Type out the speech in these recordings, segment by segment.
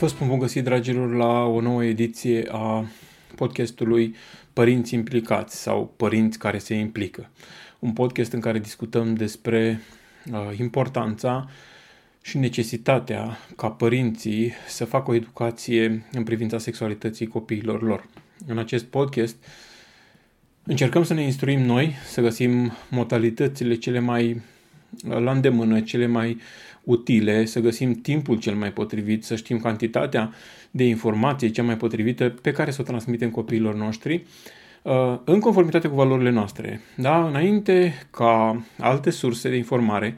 Vă spun bun găsit, dragilor, la o nouă ediție a podcastului Părinți implicați sau Părinți care se implică. Un podcast în care discutăm despre uh, importanța și necesitatea ca părinții să facă o educație în privința sexualității copiilor lor. În acest podcast încercăm să ne instruim noi, să găsim modalitățile cele mai la îndemână, cele mai utile, să găsim timpul cel mai potrivit, să știm cantitatea de informație cea mai potrivită pe care să o transmitem copiilor noștri uh, în conformitate cu valorile noastre. Da? Înainte ca alte surse de informare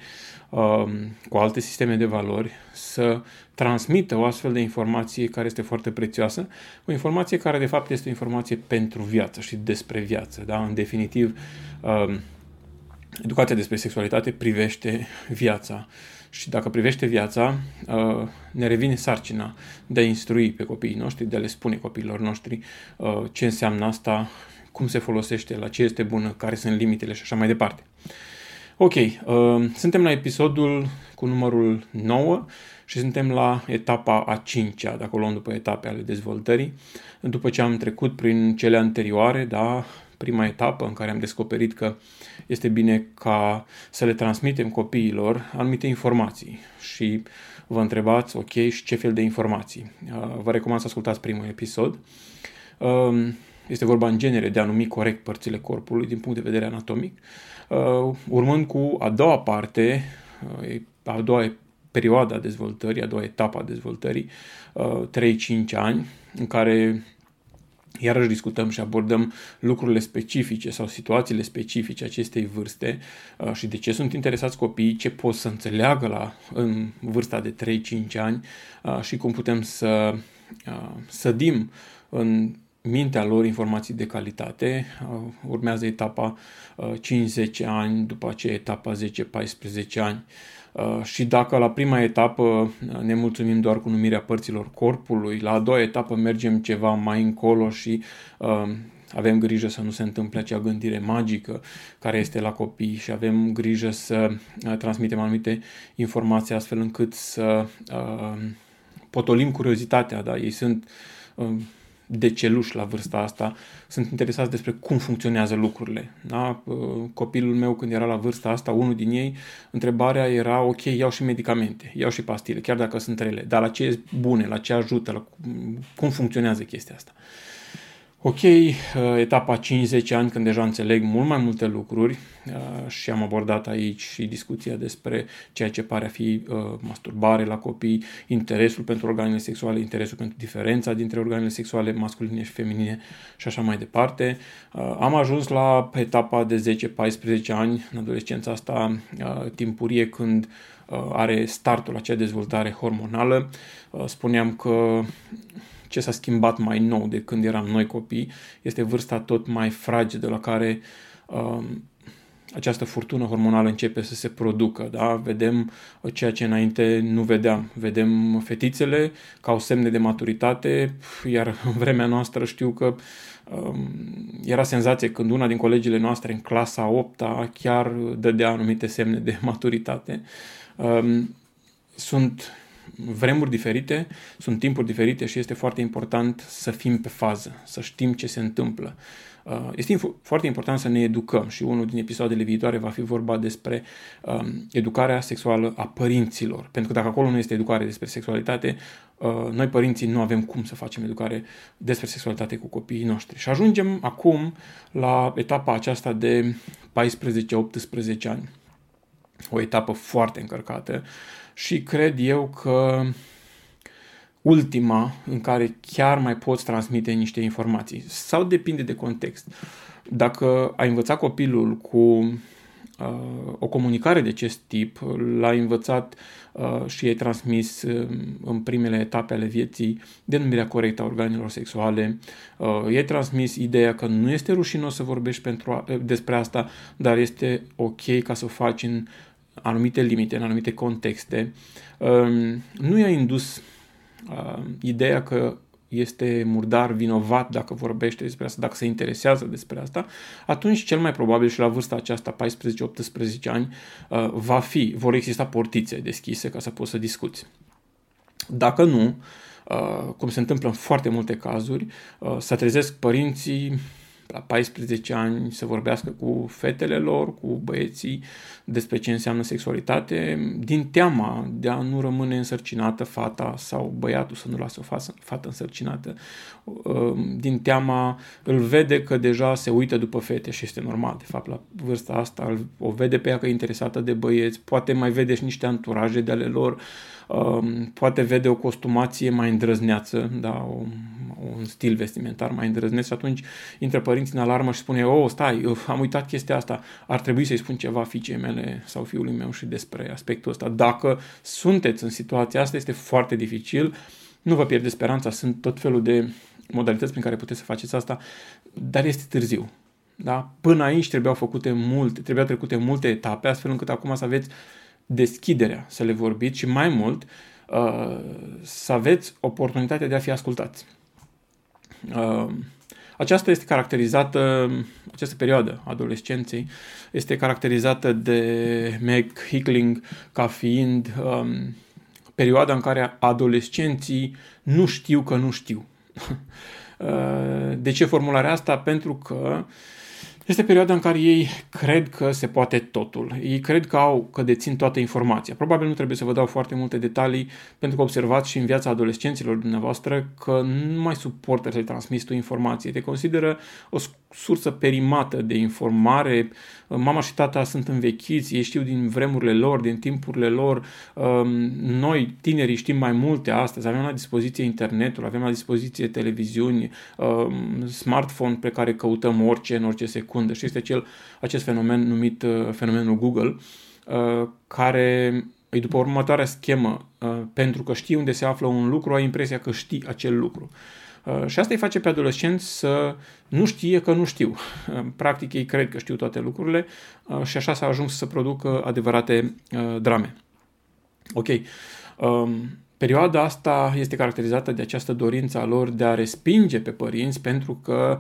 uh, cu alte sisteme de valori să transmită o astfel de informație care este foarte prețioasă, o informație care de fapt este o informație pentru viață și despre viață. Da? În definitiv, uh, educația despre sexualitate privește viața și dacă privește viața, uh, ne revine sarcina de a instrui pe copiii noștri, de a le spune copiilor noștri uh, ce înseamnă asta, cum se folosește, la ce este bună, care sunt limitele și așa mai departe. Ok, uh, suntem la episodul cu numărul 9 și suntem la etapa a cincea, dacă o luăm după etape ale dezvoltării. După ce am trecut prin cele anterioare, da, prima etapă în care am descoperit că este bine ca să le transmitem copiilor anumite informații și vă întrebați, ok, și ce fel de informații. Uh, vă recomand să ascultați primul episod. Um, este vorba în genere de a numi corect părțile corpului din punct de vedere anatomic. Uh, urmând cu a doua parte, uh, a doua perioada dezvoltării, a doua etapă a dezvoltării, 3-5 ani, în care iarăși discutăm și abordăm lucrurile specifice sau situațiile specifice acestei vârste uh, și de ce sunt interesați copiii, ce pot să înțeleagă la, în vârsta de 3-5 ani uh, și cum putem să uh, sădim în mintea lor informații de calitate. Urmează etapa 5-10 ani, după aceea etapa 10-14 ani. Uh, și dacă la prima etapă uh, ne mulțumim doar cu numirea părților corpului, la a doua etapă mergem ceva mai încolo și uh, avem grijă să nu se întâmple acea gândire magică care este la copii și avem grijă să transmitem anumite informații astfel încât să potolim curiozitatea, da? Ei sunt de celuși la vârsta asta, sunt interesați despre cum funcționează lucrurile. Da? Copilul meu când era la vârsta asta, unul din ei, întrebarea era, ok, iau și medicamente, iau și pastile, chiar dacă sunt rele, dar la ce e bune, la ce ajută, la cum funcționează chestia asta. Ok, uh, etapa 5-10 ani când deja înțeleg mult mai multe lucruri uh, și am abordat aici și discuția despre ceea ce pare a fi uh, masturbare la copii, interesul pentru organele sexuale, interesul pentru diferența dintre organele sexuale masculine și feminine și așa mai departe. Am ajuns la etapa de 10-14 ani, în adolescența asta timpurie când are startul acea dezvoltare hormonală. Spuneam că ce s-a schimbat mai nou de când eram noi copii este vârsta tot mai fragedă la care um, această furtună hormonală începe să se producă. Da? Vedem ceea ce înainte nu vedeam. Vedem fetițele ca au semne de maturitate, iar în vremea noastră știu că um, era senzație când una din colegile noastre în clasa 8 chiar dădea anumite semne de maturitate. Um, sunt vremuri diferite, sunt timpuri diferite și este foarte important să fim pe fază, să știm ce se întâmplă. Uh, este foarte important să ne educăm și unul din episoadele viitoare va fi vorba despre um, educarea sexuală a părinților. Pentru că dacă acolo nu este educare despre sexualitate, uh, noi părinții nu avem cum să facem educare despre sexualitate cu copiii noștri. Și ajungem acum la etapa aceasta de 14-18 ani. O etapă foarte încărcată și cred eu că ultima în care chiar mai poți transmite niște informații. Sau depinde de context. Dacă ai învățat copilul cu uh, o comunicare de acest tip, l-a învățat uh, și e transmis uh, în primele etape ale vieții denumirea corectă a organelor sexuale. Uh, e transmis ideea că nu este rușinos să vorbești pentru a, uh, despre asta, dar este ok ca să o faci în anumite limite, în anumite contexte. Uh, nu i-a indus uh, ideea că este murdar, vinovat dacă vorbește despre asta, dacă se interesează despre asta, atunci cel mai probabil și la vârsta aceasta, 14-18 ani, uh, va fi, vor exista portițe deschise ca să poți să discuți. Dacă nu, uh, cum se întâmplă în foarte multe cazuri, uh, să trezesc părinții la 14 ani să vorbească cu fetele lor, cu băieții despre ce înseamnă sexualitate, din teama de a nu rămâne însărcinată fata sau băiatul să nu lasă o fată însărcinată, um, din teama îl vede că deja se uită după fete și este normal, de fapt, la vârsta asta o vede pe ea că e interesată de băieți, poate mai vede și niște anturaje de ale lor, um, poate vede o costumație mai îndrăzneață, da, o, un stil vestimentar mai îndrăzneț și atunci intră părinții în alarmă și spune, oh, stai, am uitat chestia asta, ar trebui să-i spun ceva fiicei mele sau fiului meu și despre aspectul ăsta. Dacă sunteți în situația asta, este foarte dificil, nu vă pierde speranța, sunt tot felul de modalități prin care puteți să faceți asta, dar este târziu. Da? Până aici trebuiau făcute multe, trebuiau trecute multe etape, astfel încât acum să aveți deschiderea să le vorbiți și mai mult uh, să aveți oportunitatea de a fi ascultați. Uh, aceasta este caracterizată, această perioadă adolescenței este caracterizată de Meg Hickling ca fiind um, perioada în care adolescenții nu știu că nu știu. Uh, de ce formularea asta? Pentru că uh, este perioada în care ei cred că se poate totul. Ei cred că au, că dețin toată informația. Probabil nu trebuie să vă dau foarte multe detalii, pentru că observați și în viața adolescenților dumneavoastră că nu mai suportă să-i transmiți tu informație. Te consideră o sursă perimată de informare. Mama și tata sunt învechiți, ei știu din vremurile lor, din timpurile lor. Um, noi, tinerii, știm mai multe astăzi. Avem la dispoziție internetul, avem la dispoziție televiziuni, um, smartphone pe care căutăm orice în orice secundă. Și este acel, acest fenomen numit uh, fenomenul Google, uh, care e după următoarea schemă. Uh, pentru că știi unde se află un lucru, ai impresia că știi acel lucru. Uh, și asta îi face pe adolescenți să nu știe că nu știu. Uh, practic ei cred că știu toate lucrurile uh, și așa s-a ajuns să producă adevărate drame. Ok. Um, perioada asta este caracterizată de această dorință a lor de a respinge pe părinți pentru că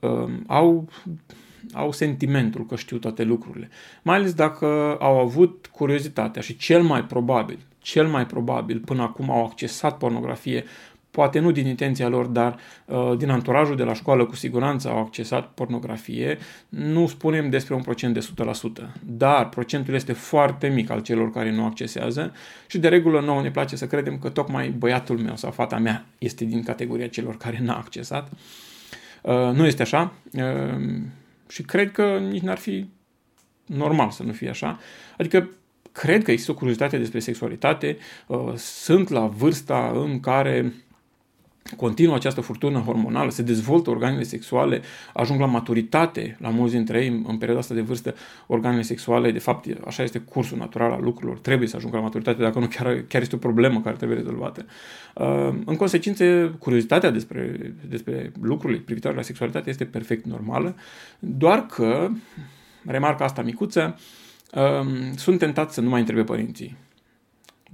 um, au au sentimentul că știu toate lucrurile. Mai ales dacă au avut curiozitatea și cel mai probabil, cel mai probabil până acum au accesat pornografie poate nu din intenția lor, dar uh, din anturajul de la școală cu siguranță au accesat pornografie, nu spunem despre un procent de 100%, dar procentul este foarte mic al celor care nu accesează și de regulă nouă ne place să credem că tocmai băiatul meu sau fata mea este din categoria celor care n-a accesat. Uh, nu este așa uh, și cred că nici n-ar fi normal să nu fie așa. Adică cred că există o curiozitate despre sexualitate, uh, sunt la vârsta în care continuă această furtună hormonală, se dezvoltă organele sexuale, ajung la maturitate, la mulți dintre ei, în perioada asta de vârstă, organele sexuale, de fapt, așa este cursul natural al lucrurilor, trebuie să ajungă la maturitate, dacă nu chiar, chiar este o problemă care trebuie rezolvată. Uh, în consecință, curiozitatea despre, despre lucrurile privitoare la sexualitate este perfect normală, doar că, remarca asta micuță, uh, sunt tentat să nu mai întrebe părinții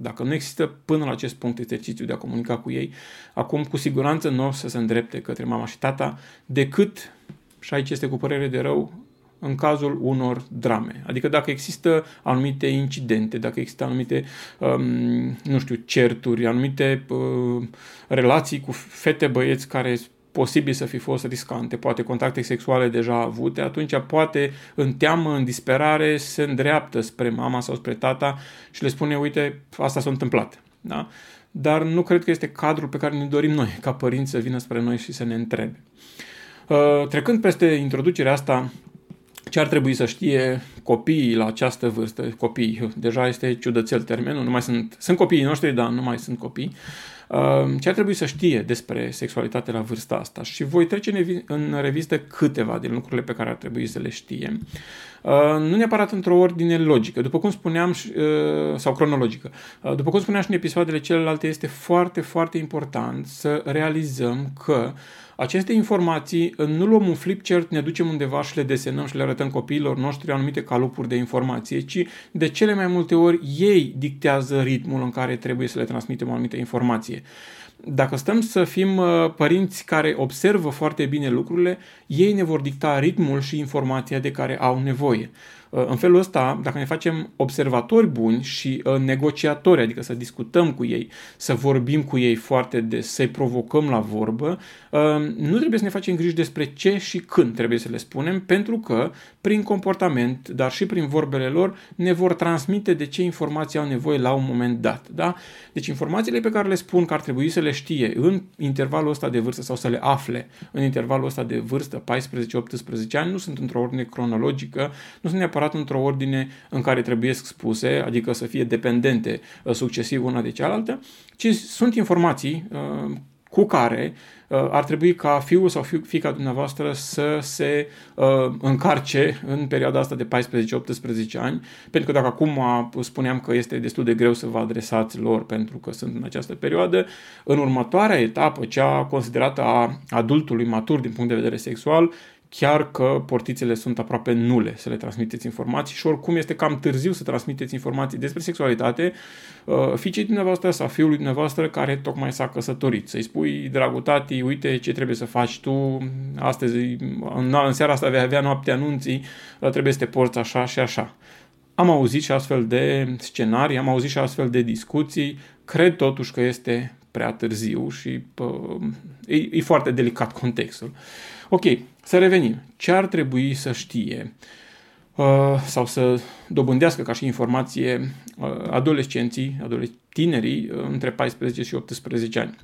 dacă nu există până la acest punct exercițiu de a comunica cu ei, acum cu siguranță nu o să se îndrepte către mama și tata, decât, și aici este cu părere de rău, în cazul unor drame. Adică dacă există anumite incidente, dacă există anumite, um, nu știu, certuri, anumite uh, relații cu fete băieți care posibil să fi fost riscante, poate contacte sexuale deja avute, atunci poate în teamă, în disperare, se îndreaptă spre mama sau spre tata și le spune, uite, asta s-a întâmplat. Da? Dar nu cred că este cadrul pe care ne dorim noi, ca părinți să vină spre noi și să ne întrebe. Uh, trecând peste introducerea asta, ce ar trebui să știe copiii la această vârstă, copii, deja este ciudățel termenul, nu mai sunt, sunt copiii noștri, dar nu mai sunt copii, ce ar trebui să știe despre sexualitate la vârsta asta? Și voi trece în revistă câteva din lucrurile pe care ar trebui să le știe. Nu neapărat într-o ordine logică, după cum spuneam, sau cronologică. După cum spuneam și în episoadele celelalte, este foarte, foarte important să realizăm că aceste informații nu luăm un flipchart, ne ducem undeva și le desenăm și le arătăm copiilor noștri anumite calupuri de informație, ci de cele mai multe ori ei dictează ritmul în care trebuie să le transmitem o anumită informație. Dacă stăm să fim uh, părinți care observă foarte bine lucrurile, ei ne vor dicta ritmul și informația de care au nevoie. Uh, în felul ăsta, dacă ne facem observatori buni și uh, negociatori, adică să discutăm cu ei, să vorbim cu ei foarte des, să-i provocăm la vorbă, uh, nu trebuie să ne facem griji despre ce și când trebuie să le spunem, pentru că prin comportament, dar și prin vorbele lor, ne vor transmite de ce informații au nevoie la un moment dat. Da? Deci informațiile pe care le spun că ar trebui să le știe în intervalul ăsta de vârstă sau să le afle în intervalul ăsta de vârstă, 14-18 ani, nu sunt într-o ordine cronologică, nu sunt neapărat neapărat într-o ordine în care trebuie spuse, adică să fie dependente uh, succesiv una de cealaltă, ci sunt informații uh, cu care uh, ar trebui ca fiul sau fica dumneavoastră să se încarce în perioada asta de 14-18 ani, pentru că dacă acum spuneam că este destul de greu să vă adresați lor pentru că sunt în această perioadă, în următoarea etapă, cea considerată a adultului matur din punct de vedere sexual, chiar că portițele sunt aproape nule să le transmiteți informații și oricum este cam târziu să transmiteți informații despre sexualitate uh, fiicei dumneavoastră sau fiului dumneavoastră care tocmai s-a căsătorit. Să-i spui, dragul tati, uite ce trebuie să faci tu, astăzi, în, în seara asta vei avea noapte anunții, uh, trebuie să te porți așa și așa. Am auzit și astfel de scenarii, am auzit și astfel de discuții, cred totuși că este prea târziu și pă, e, e foarte delicat contextul. Ok, să revenim. Ce ar trebui să știe uh, sau să dobândească ca și informație uh, adolescenții, tinerii uh, între 14 și 18 ani?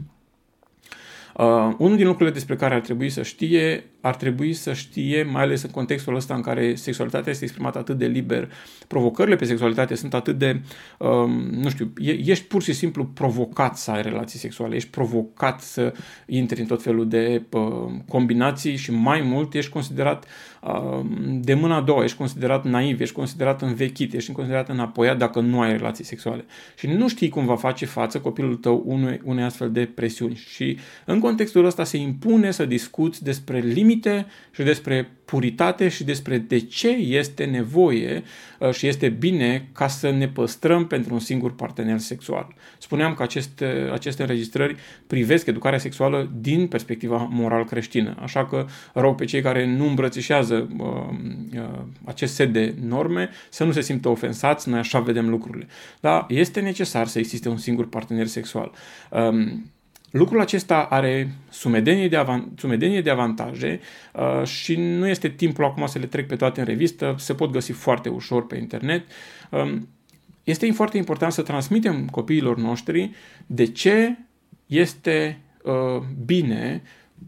Uh, unul din lucrurile despre care ar trebui să știe, ar trebui să știe, mai ales în contextul ăsta în care sexualitatea este exprimată atât de liber, provocările pe sexualitate sunt atât de, um, nu știu, ești pur și simplu provocat să ai relații sexuale, ești provocat să intri în tot felul de uh, combinații și mai mult ești considerat uh, de mâna a doua, ești considerat naiv, ești considerat învechit, ești considerat înapoiat dacă nu ai relații sexuale. Și nu știi cum va face față copilul tău unei, unei astfel de presiuni. Și în contextul ăsta se impune să discuți despre limite și despre puritate și despre de ce este nevoie uh, și este bine ca să ne păstrăm pentru un singur partener sexual. Spuneam că aceste, aceste înregistrări privesc educarea sexuală din perspectiva moral creștină, așa că rog pe cei care nu îmbrățișează uh, uh, acest set de norme să nu se simtă ofensați, noi așa vedem lucrurile. Dar este necesar să existe un singur partener sexual. Um, Lucrul acesta are sumedenie de, avant- sumedenie de avantaje uh, și nu este timpul acum să le trec pe toate în revistă, se pot găsi foarte ușor pe internet. Um, este foarte important să transmitem copiilor noștri de ce este uh, bine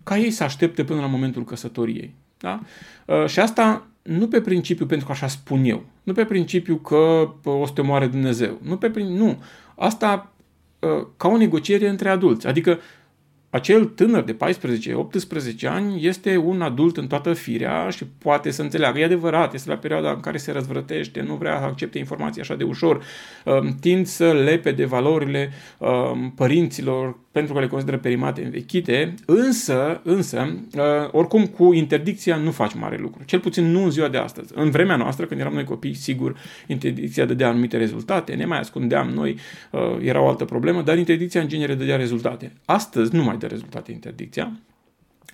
ca ei să aștepte până la momentul căsătoriei. Da? Uh, și asta nu pe principiu pentru că așa spun eu, nu pe principiu că o să te moare Dumnezeu, nu pe nu. Asta Uh, ca o negociere între adulți. Adică acel tânăr de 14-18 ani este un adult în toată firea și poate să înțeleagă. E adevărat, este la perioada în care se răzvrătește, nu vrea să accepte informații așa de ușor, um, tind să lepe de valorile um, părinților pentru că le consideră perimate învechite, însă, însă, uh, oricum cu interdicția nu faci mare lucru. Cel puțin nu în ziua de astăzi. În vremea noastră, când eram noi copii, sigur, interdicția dădea anumite rezultate, ne mai ascundeam noi, uh, era o altă problemă, dar interdicția în genere dădea rezultate. Astăzi nu mai dă rezultate interdicția.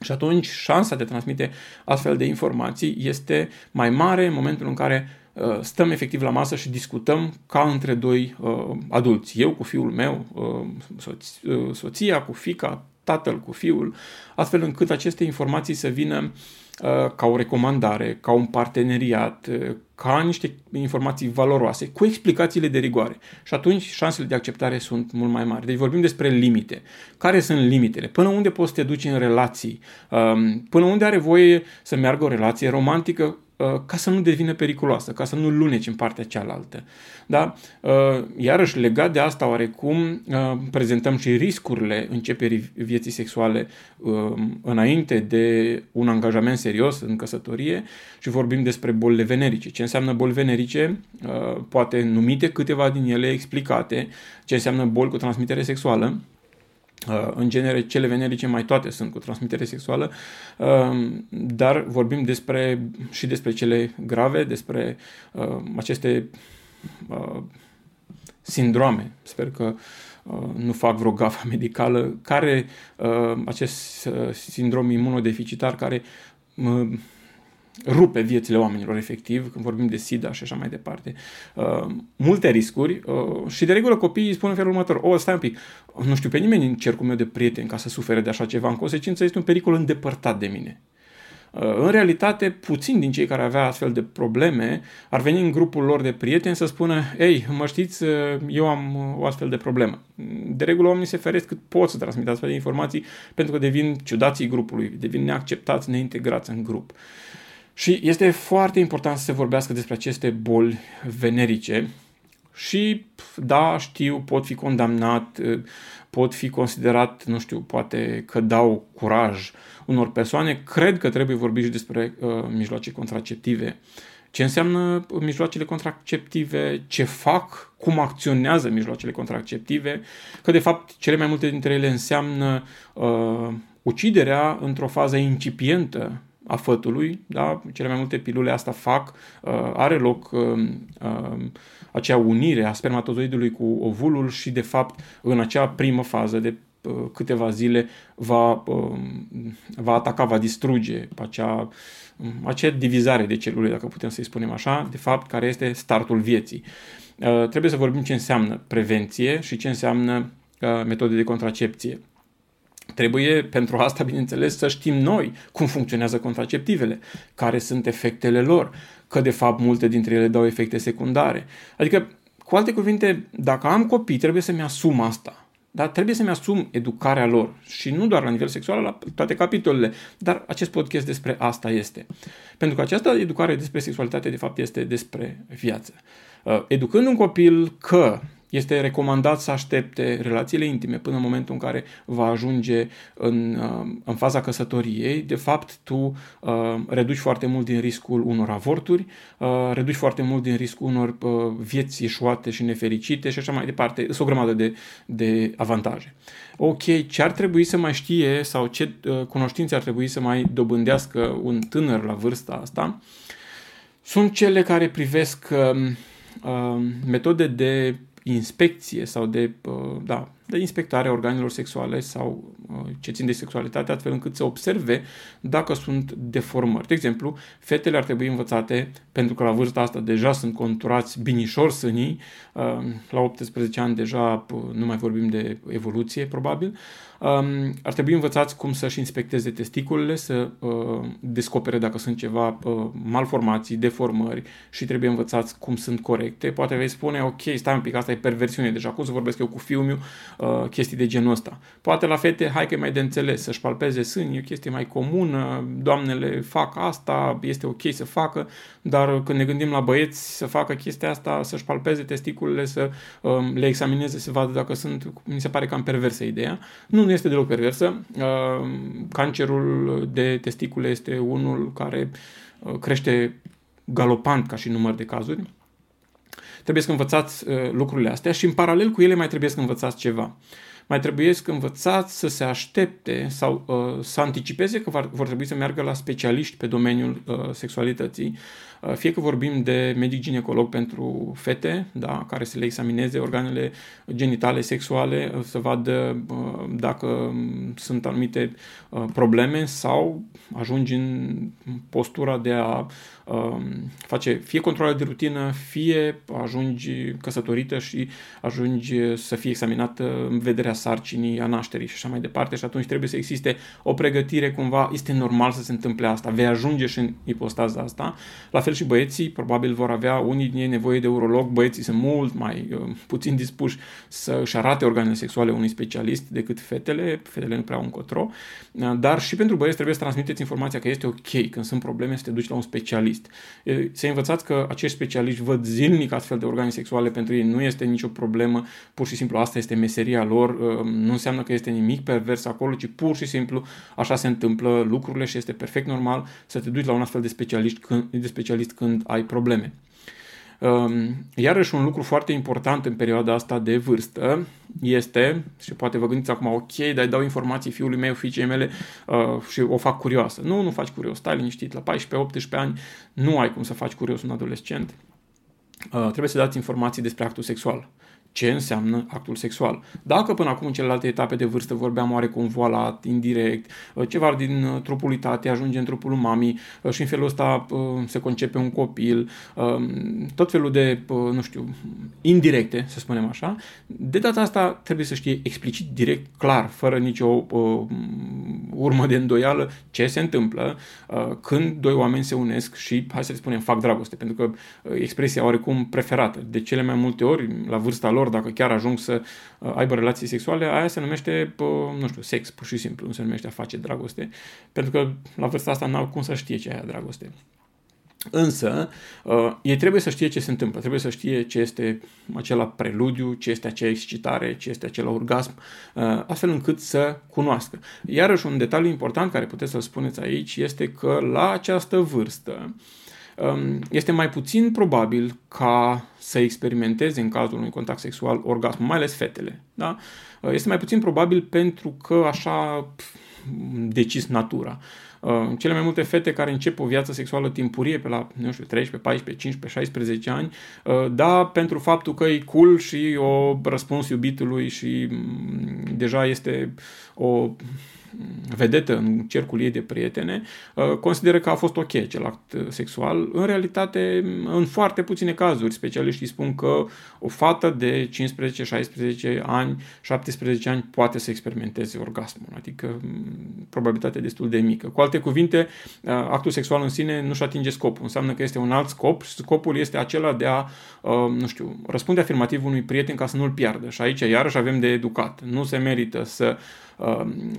Și atunci șansa de a transmite astfel de informații este mai mare în momentul în care uh, stăm efectiv la masă și discutăm ca între doi uh, adulți. Eu cu fiul meu, uh, soț- uh, soția cu fica, tatăl cu fiul, astfel încât aceste informații să vină uh, Uh, ca o recomandare, ca un parteneriat, uh, ca niște informații valoroase, cu explicațiile de rigoare. Și atunci șansele de acceptare sunt mult mai mari. Deci vorbim despre limite. Care sunt limitele? Până unde poți să te duci în relații? Um, până unde are voie să meargă o relație romantică Uh, ca să nu devină periculoasă, ca să nu luneci în partea cealaltă. Da? Uh, iarăși, legat de asta oarecum, uh, prezentăm și riscurile începerii vieții sexuale înainte de un angajament serios în căsătorie și vorbim despre bolile venerice. Ce înseamnă boli venerice? Poate numite câteva din ele explicate. Ce înseamnă boli cu transmitere sexuală? Uh, în genere, cele venerice mai toate sunt cu transmitere sexuală, uh, dar vorbim despre și despre cele grave, despre uh, aceste sindrome. Sper că nu fac vreo gafă medicală, care acest sindrom imunodeficitar care rupe viețile oamenilor efectiv, când vorbim de SIDA și așa mai departe. Uh, multe riscuri uh, și de regulă copiii spun în felul următor, o, stai un pic, nu știu pe nimeni în cercul meu de prieteni ca să sufere de așa ceva, în consecință este un pericol îndepărtat de mine. Uh, în realitate, puțin din cei care avea astfel de probleme ar veni în grupul lor de prieteni să spună Ei, mă știți, uh, eu am uh, o astfel de problemă. De regulă oamenii se feresc cât pot să transmită astfel de informații pentru că devin ciudații grupului, devin neacceptați, neintegrați în grup. Și este foarte important să se vorbească despre aceste boli venerice și, da, știu, pot fi condamnat, pot fi considerat, nu știu, poate că dau curaj unor persoane. Cred că trebuie vorbit și despre uh, mijloace contraceptive. Ce înseamnă mijloacele contraceptive, ce fac, cum acționează mijloacele contraceptive, că de fapt cele mai multe dintre ele înseamnă uh, uciderea într-o fază incipientă a fătului, da? cele mai multe pilule asta fac, uh, are loc uh, uh, acea unire a spermatozoidului cu ovulul și de fapt în acea primă fază de uh, câteva zile va, uh, va ataca, va distruge acea, um, acea divizare de celule, dacă putem să-i spunem așa, de fapt care este startul vieții. Uh, trebuie să vorbim ce înseamnă prevenție și ce înseamnă uh, metode de contracepție. Trebuie pentru asta, bineînțeles, să știm noi cum funcționează contraceptivele, care sunt efectele lor, că de fapt multe dintre ele dau efecte secundare. Adică, cu alte cuvinte, dacă am copii, trebuie să-mi asum asta. Dar trebuie să-mi asum educarea lor și nu doar la nivel sexual, la toate capitolele. Dar acest podcast despre asta este. Pentru că această educare despre sexualitate, de fapt, este despre viață. Uh, educând un copil că este recomandat să aștepte relațiile intime până în momentul în care va ajunge în, uh, în faza căsătoriei. De fapt, tu uh, reduci foarte mult din riscul unor avorturi, uh, reduci foarte mult din riscul unor uh, vieți ieșuate și nefericite și așa mai departe. Sunt o grămadă de, de avantaje. Ok, ce ar trebui să mai știe sau ce uh, cunoștințe ar trebui să mai dobândească un tânăr la vârsta asta? Sunt cele care privesc uh, uh, metode de inspecție sau de, uh, da, de inspectare a organelor sexuale sau uh, ce țin de sexualitate, astfel încât să observe dacă sunt deformări. De exemplu, fetele ar trebui învățate, pentru că la vârsta asta deja sunt conturați binișor sânii, uh, la 18 ani deja nu mai vorbim de evoluție, probabil, um, ar trebui învățați cum să-și inspecteze testiculele, să descopere dacă sunt ceva malformații, deformări și trebuie învățați cum sunt corecte. Poate vei spune, ok, stai un pic, asta e perversiune deja, cum să vorbesc eu cu fiul meu, uh, chestii de genul ăsta. Poate la fete, hai că e mai de înțeles, să-și palpeze sânii, e o chestie mai comună, doamnele fac asta, este ok să facă, dar când ne gândim la băieți să facă chestia asta, să-și palpeze testiculele, să um, le examineze, să vadă dacă sunt, mi se pare cam perversă ideea. Nu, nu este deloc perversă. Uh, cancerul de testicule este unul care uh, crește galopant ca și număr de cazuri trebuie să învățați uh, lucrurile astea și în paralel cu ele mai trebuie să învățați ceva. Mai trebuie să învățați să se aștepte sau uh, să anticipeze că vor, vor trebui să meargă la specialiști pe domeniul uh, sexualității Uh, fie că vorbim de medic ginecolog pentru fete, da, care să le examineze organele genitale, sexuale, uh, să vadă uh, dacă sunt anumite probleme sau ajungi în postura de a face fie controle de rutină, fie ajungi căsătorită și ajungi să fie examinată în vederea a sarcinii, a nașterii și așa mai departe și atunci trebuie să existe o pregătire cumva, este normal să se întâmple asta, vei ajunge și în ipostaza asta. La fel și băieții, probabil vor avea unii din ei nevoie de urolog, băieții sunt mult mai uh, puțin dispuși să își arate organele sexuale unui specialist decât fetele, fetele nu prea au încotro, uh, dar și pentru băieți trebuie să transmiteți informația că este ok când sunt probleme să te duci la un specialist. Să învățați că acești specialiști văd zilnic astfel de organe sexuale, pentru ei nu este nicio problemă, pur și simplu asta este meseria lor, uh, nu înseamnă că este nimic pervers acolo, ci pur și simplu așa se întâmplă lucrurile și este perfect normal să te duci la un astfel de specialist când, de specialist când ai probleme. Um, iarăși un lucru foarte important în perioada asta de vârstă este, și poate vă gândiți acum, ok, dar dau informații fiului meu, fiicei mele uh, și o fac curioasă. Nu, nu faci curios, stai liniștit, la 14-18 ani nu ai cum să faci curios un adolescent. Uh, trebuie să dați informații despre actul sexual ce înseamnă actul sexual. Dacă până acum în celelalte etape de vârstă vorbeam oarecum voalat, indirect, uh, ceva din uh, trupul lui tate ajunge în trupul lui mami uh, și în felul ăsta se concepe un copil, um, tot felul de, nu știu, indirecte, să spunem așa, de data asta trebuie să știe explicit, direct, clar, fără nicio urmă de îndoială ce se întâmplă când doi oameni se unesc și, hai să le spunem, fac dragoste, pentru că expresia oarecum preferată. De cele mai multe ori, la vârsta lor, lor, dacă chiar ajung să uh, aibă relații sexuale, aia se numește, nu știu, sex, pur și simplu, nu se numește a face dragoste, pentru că la vârsta asta n-au cum să știe ce e aia dragoste. Însă, uh, ei trebuie să știe ce se întâmplă, trebuie să știe ce este acela preludiu, ce este acea excitare, ce este acela orgasm, uh, astfel încât să cunoască. Iarăși, un detaliu important care puteți să-l spuneți aici este că la această vârstă, Um, este mai puțin probabil ca să experimenteze în cazul unui contact sexual orgasm, mai ales fetele. Da? Uh, este mai puțin probabil pentru că așa decis natura. Uh, cele mai multe fete care încep o viață sexuală timpurie pe la, nu știu, 13, 14, 15, 16 ani, uh, da, pentru faptul că e cool și o răspuns iubitului și mm, deja este o vedetă în cercul ei de prietene, uh, consideră că a fost ok acel act sexual. În realitate, în foarte puține cazuri, specialiștii spun că o fată de 15, 16 ani, 17 ani poate să experimenteze orgasmul, adică mm, probabilitatea destul de mică. Cu alte cuvinte, uh, actul sexual în sine nu-și atinge scopul, înseamnă că este un alt scop și scopul este acela de a, uh, nu știu, răspunde afirmativ unui prieten ca să nu-l piardă. Și aici iarăși avem de educat. Nu se merită să uh,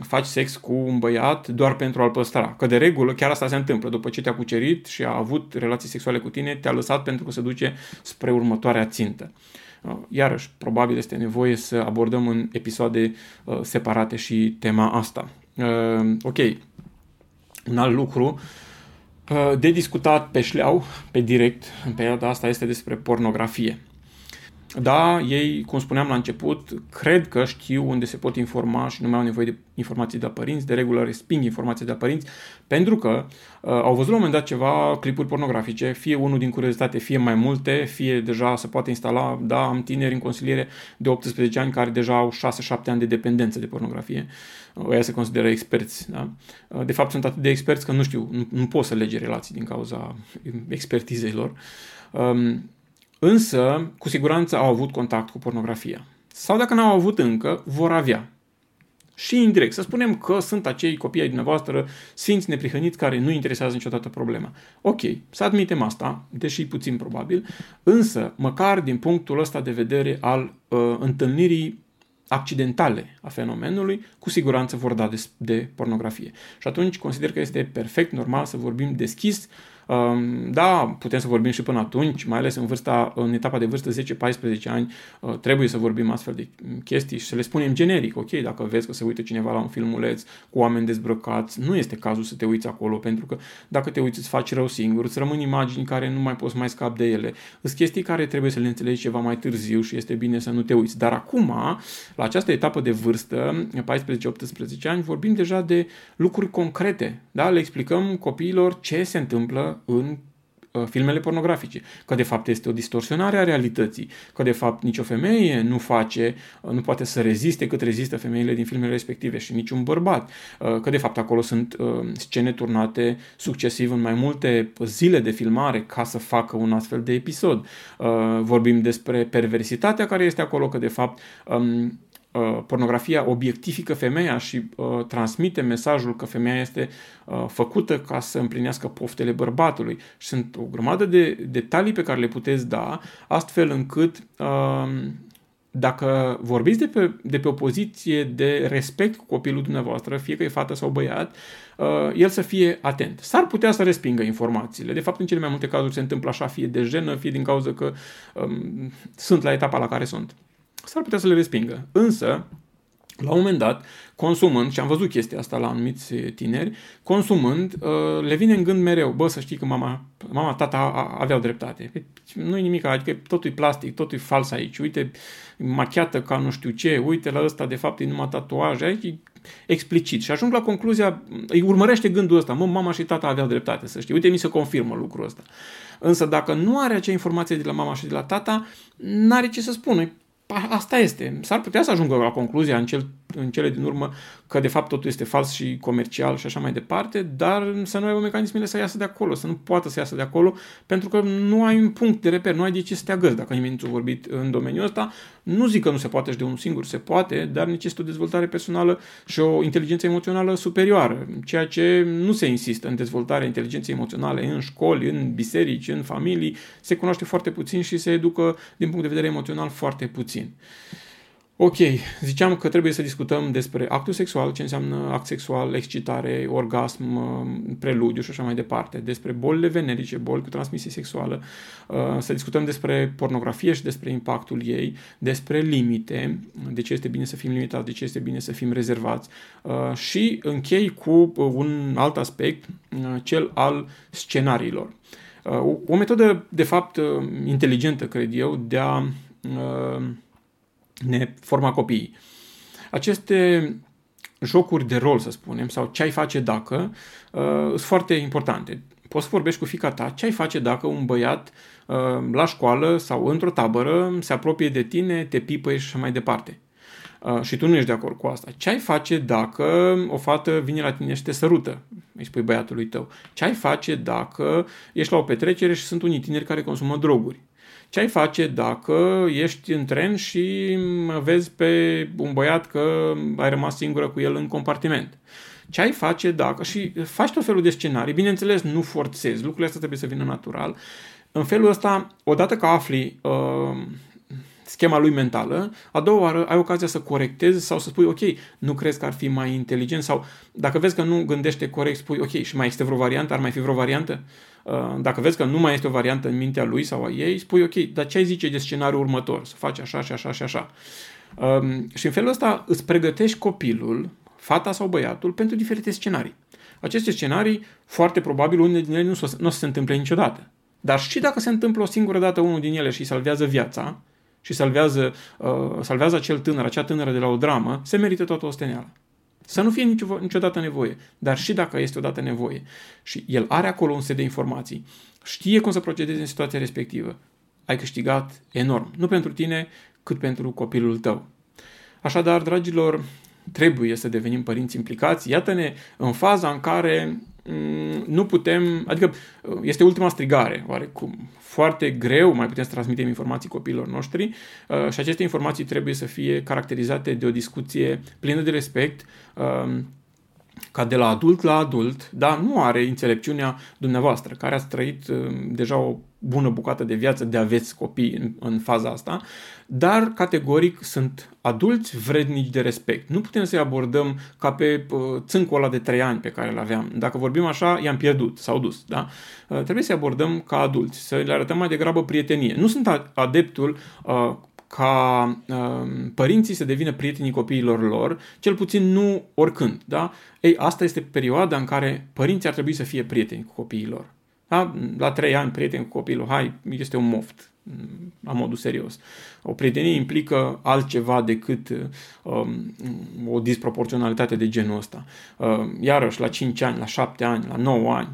faci sex cu un băiat doar pentru a-l păstra. Că de regulă chiar asta se întâmplă. După ce te-a cucerit și a avut relații sexuale cu tine, te-a lăsat pentru că se duce spre următoarea țintă. Uh, iarăși, probabil este nevoie să abordăm în episoade uh, separate și tema asta. Uh, ok, un alt lucru uh, de discutat pe șleau, pe direct, în perioada asta este despre pornografie. Da, ei, cum spuneam la început, cred că știu unde se pot informa și nu mai au nevoie de informații de la părinți, de regulă resping informații de la părinți, pentru că uh, au văzut la un moment dat ceva clipuri pornografice, fie unul din curiozitate, fie mai multe, fie deja se poate instala, da, am tineri în consiliere de 18 ani care deja au 6-7 ani de dependență de pornografie, ăia se consideră experți, da? Uh, de fapt sunt atât de experți că nu știu, nu, nu pot să lege relații din cauza expertizei lor. Um, însă cu siguranță au avut contact cu pornografia. Sau dacă n-au avut încă, vor avea. Și indirect, să spunem că sunt acei copii ai dumneavoastră sfinți neprihăniți care nu interesează niciodată problema. Ok, să admitem asta, deși puțin probabil, însă măcar din punctul ăsta de vedere al uh, întâlnirii accidentale a fenomenului, cu siguranță vor da de, de pornografie. Și atunci consider că este perfect normal să vorbim deschis uh, da, putem să vorbim și până atunci, mai ales în vârsta, în etapa de vârstă 10-14 ani, uh, trebuie să vorbim astfel de chestii și să le spunem generic, ok, dacă vezi că se uită cineva la un filmuleț cu oameni dezbrăcați, nu este cazul să te uiți acolo, pentru că dacă te uiți îți faci rău singur, îți rămân imagini care nu mai poți mai scap de ele. Sunt chestii care trebuie să le înțelegi ceva mai târziu și este bine să nu te uiți. Dar acum, la această etapă de vârstă, 14-18 ani, vorbim deja de lucruri concrete, da? Le explicăm copiilor ce se întâmplă în uh, filmele pornografice, că de fapt este o distorsionare a realității, că de fapt nicio femeie nu face, uh, nu poate să reziste cât rezistă femeile din filmele respective și niciun bărbat, uh, că de fapt acolo sunt scene turnate succesiv în mai multe zile de filmare ca să facă un astfel de episod. Vorbim despre perversitatea care este acolo, că de fapt um, uh, pornografia obiectifică femeia și uh, transmite mesajul că femeia este uh, făcută ca să împlinească poftele bărbatului. Și sunt o grămadă de detalii pe care le puteți da, astfel încât uh, dacă vorbiți de pe, de pe o poziție de respect cu copilul dumneavoastră, fie că e fată sau băiat, uh, el să fie atent. S-ar putea să respingă informațiile. De fapt, în cele mai multe cazuri se întâmplă așa, fie de jenă, fie din cauza că um, sunt la etapa la care sunt. S-ar putea să le respingă. Însă, la un moment dat, consumând, și am văzut chestia asta la anumiți tineri, consumând, uh, le vine în gând mereu, bă, să știi că mama, mama tata aveau dreptate. Nu-i nimic, adică totul e plastic, totul e fals aici, uite, machiată ca nu știu ce, uite la ăsta, de fapt, e numai tatuaje, aici e explicit. Și ajung la concluzia, îi urmărește gândul ăsta, mă, mama și tata aveau dreptate, să știi, uite, mi se confirmă lucrul ăsta. Însă dacă nu are acea informație de la mama și de la tata, n-are ce să spună asta este. S-ar putea să ajungă la concluzia în, cel, în cele din urmă că de fapt totul este fals și comercial și așa mai departe, dar să nu aibă mecanismele să iasă de acolo, să nu poată să iasă de acolo, pentru că nu ai un punct de reper, nu ai de ce să te agăți dacă nimeni nu vorbit în domeniul ăsta. Nu zic că nu se poate și de unul singur, se poate, dar necesită o dezvoltare personală și o inteligență emoțională superioară, ceea ce nu se insistă în dezvoltarea inteligenței emoționale în școli, în biserici, în familii, se cunoaște foarte puțin și se educă din punct de vedere emoțional foarte puțin. Ok, ziceam că trebuie să discutăm despre actul sexual, ce înseamnă act sexual, excitare, orgasm, uh, preludiu și așa mai departe, despre bolile venerice, boli cu transmisie sexuală, uh, să discutăm despre pornografie și despre impactul ei, despre limite, de ce este bine să fim limitați, de ce este bine să fim rezervați uh, și închei cu un alt aspect, cel al scenariilor. O metodă, de fapt, inteligentă, cred eu, de a ne forma copiii. Aceste jocuri de rol, să spunem, sau ce ai face dacă, uh, sunt foarte importante. Poți să vorbești cu fica ta ce ai face dacă un băiat uh, la școală sau într-o tabără se apropie de tine, te pipă și așa mai departe. Uh, și tu nu ești de acord cu asta. Ce ai face dacă o fată vine la tine și te sărută? Îi spui băiatului tău. Ce ai face dacă ești la o petrecere și sunt unii tineri care consumă droguri? Ce ai face dacă ești în tren și vezi pe un băiat că ai rămas singură cu el în compartiment? Ce ai face dacă... Și faci tot felul de scenarii, bineînțeles, nu forțezi, lucrurile astea trebuie să vină natural. În felul ăsta, odată că afli uh, schema lui mentală, a doua oară ai ocazia să corectezi sau să spui, ok, nu crezi că ar fi mai inteligent sau dacă vezi că nu gândește corect, spui, ok, și mai este vreo variantă, ar mai fi vreo variantă? Uh, dacă vezi că nu mai este o variantă în mintea lui sau a ei, spui, ok, dar ce ai zice de scenariul următor? Să faci așa și așa și așa. Um, și în felul ăsta îți pregătești copilul, fata sau băiatul, pentru diferite scenarii. Aceste scenarii, foarte probabil, unele din ele nu, o să, nu o să se întâmple niciodată. Dar și dacă se întâmplă o singură dată unul din ele și salvează viața, și salvează, uh, salvează acel tânăr, acea tânără de la o dramă, se merită toată osteneala. Să nu fie nicio, niciodată nevoie, dar și dacă este odată nevoie și el are acolo un set de informații, știe cum să procedeze în situația respectivă, ai câștigat enorm. Nu pentru tine, cât pentru copilul tău. Așadar, dragilor, trebuie să devenim părinți implicați. Iată-ne în faza în care mm, nu putem, adică este ultima strigare, oarecum. Foarte greu mai putem să transmitem informații copiilor noștri uh, și aceste informații trebuie să fie caracterizate de o discuție plină de respect, um, ca de la adult la adult, dar nu are înțelepciunea dumneavoastră, care ați trăit uh, deja o bună bucată de viață de aveți copii în, în faza asta, dar categoric sunt adulți vrednici de respect. Nu putem să-i abordăm ca pe uh, țâncul ăla de trei ani pe care îl aveam. Dacă vorbim așa, i-am pierdut, s-au dus. Da? Uh, trebuie să-i abordăm ca adulți, să le arătăm mai degrabă prietenie. Nu sunt adeptul uh, ca uh, părinții să devină prietenii copiilor lor, cel puțin nu oricând. Da? Ei, asta este perioada în care părinții ar trebui să fie prieteni cu copiii lor. Da? La trei ani, prieten cu copilul, hai, este un moft la modul serios. O prietenie implică altceva decât um, o disproporționalitate de genul ăsta. Uh, iarăși, la 5 ani, la 7 ani, la 9 ani,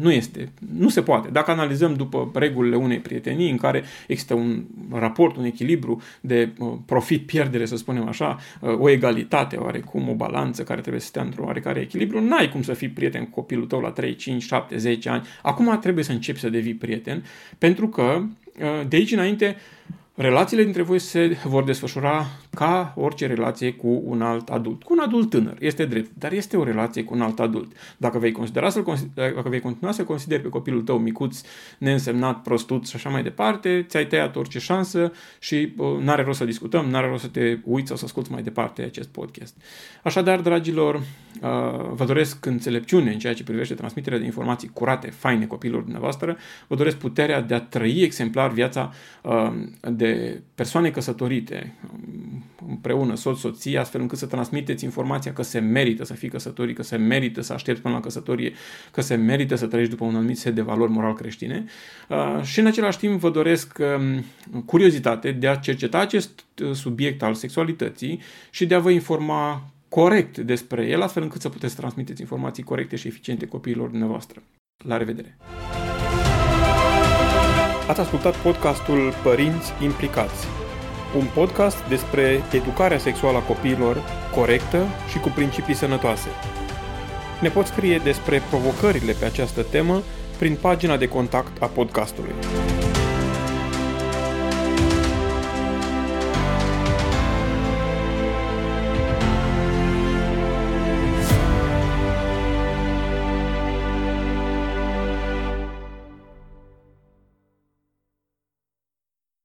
nu este, nu se poate. Dacă analizăm după regulile unei prietenii în care există un raport, un echilibru de uh, profit-pierdere, să spunem așa, uh, o egalitate, oarecum, o balanță care trebuie să stea într-un oarecare echilibru, n-ai cum să fii prieten cu copilul tău la 3, 5, 7, 10 ani. Acum trebuie să începi să devii prieten, pentru că Uh, de aici înainte, relațiile dintre voi se vor desfășura ca orice relație cu un alt adult. Cu un adult tânăr, este drept, dar este o relație cu un alt adult. Dacă vei, considera să dacă vei continua să consideri pe copilul tău micuț, neînsemnat, prostut și așa mai departe, ți-ai tăiat orice șansă și uh, n-are rost să discutăm, n-are rost să te uiți sau să asculți mai departe acest podcast. Așadar, dragilor, uh, vă doresc înțelepciune în ceea ce privește transmiterea de informații curate, faine copilor dumneavoastră, vă doresc puterea de a trăi exemplar viața uh, de persoane căsătorite, împreună, soț, soție, astfel încât să transmiteți informația că se merită să fii căsătorit, că se merită să aștepți până la căsătorie, că se merită să trăiești după un anumit set de valori moral creștine. Uh, și în același timp vă doresc um, curiozitate de a cerceta acest uh, subiect al sexualității și de a vă informa corect despre el, astfel încât să puteți transmiteți informații corecte și eficiente copiilor dumneavoastră. La revedere! Ați ascultat podcastul Părinți Implicați un podcast despre educarea sexuală a copiilor corectă și cu principii sănătoase. Ne poți scrie despre provocările pe această temă prin pagina de contact a podcastului.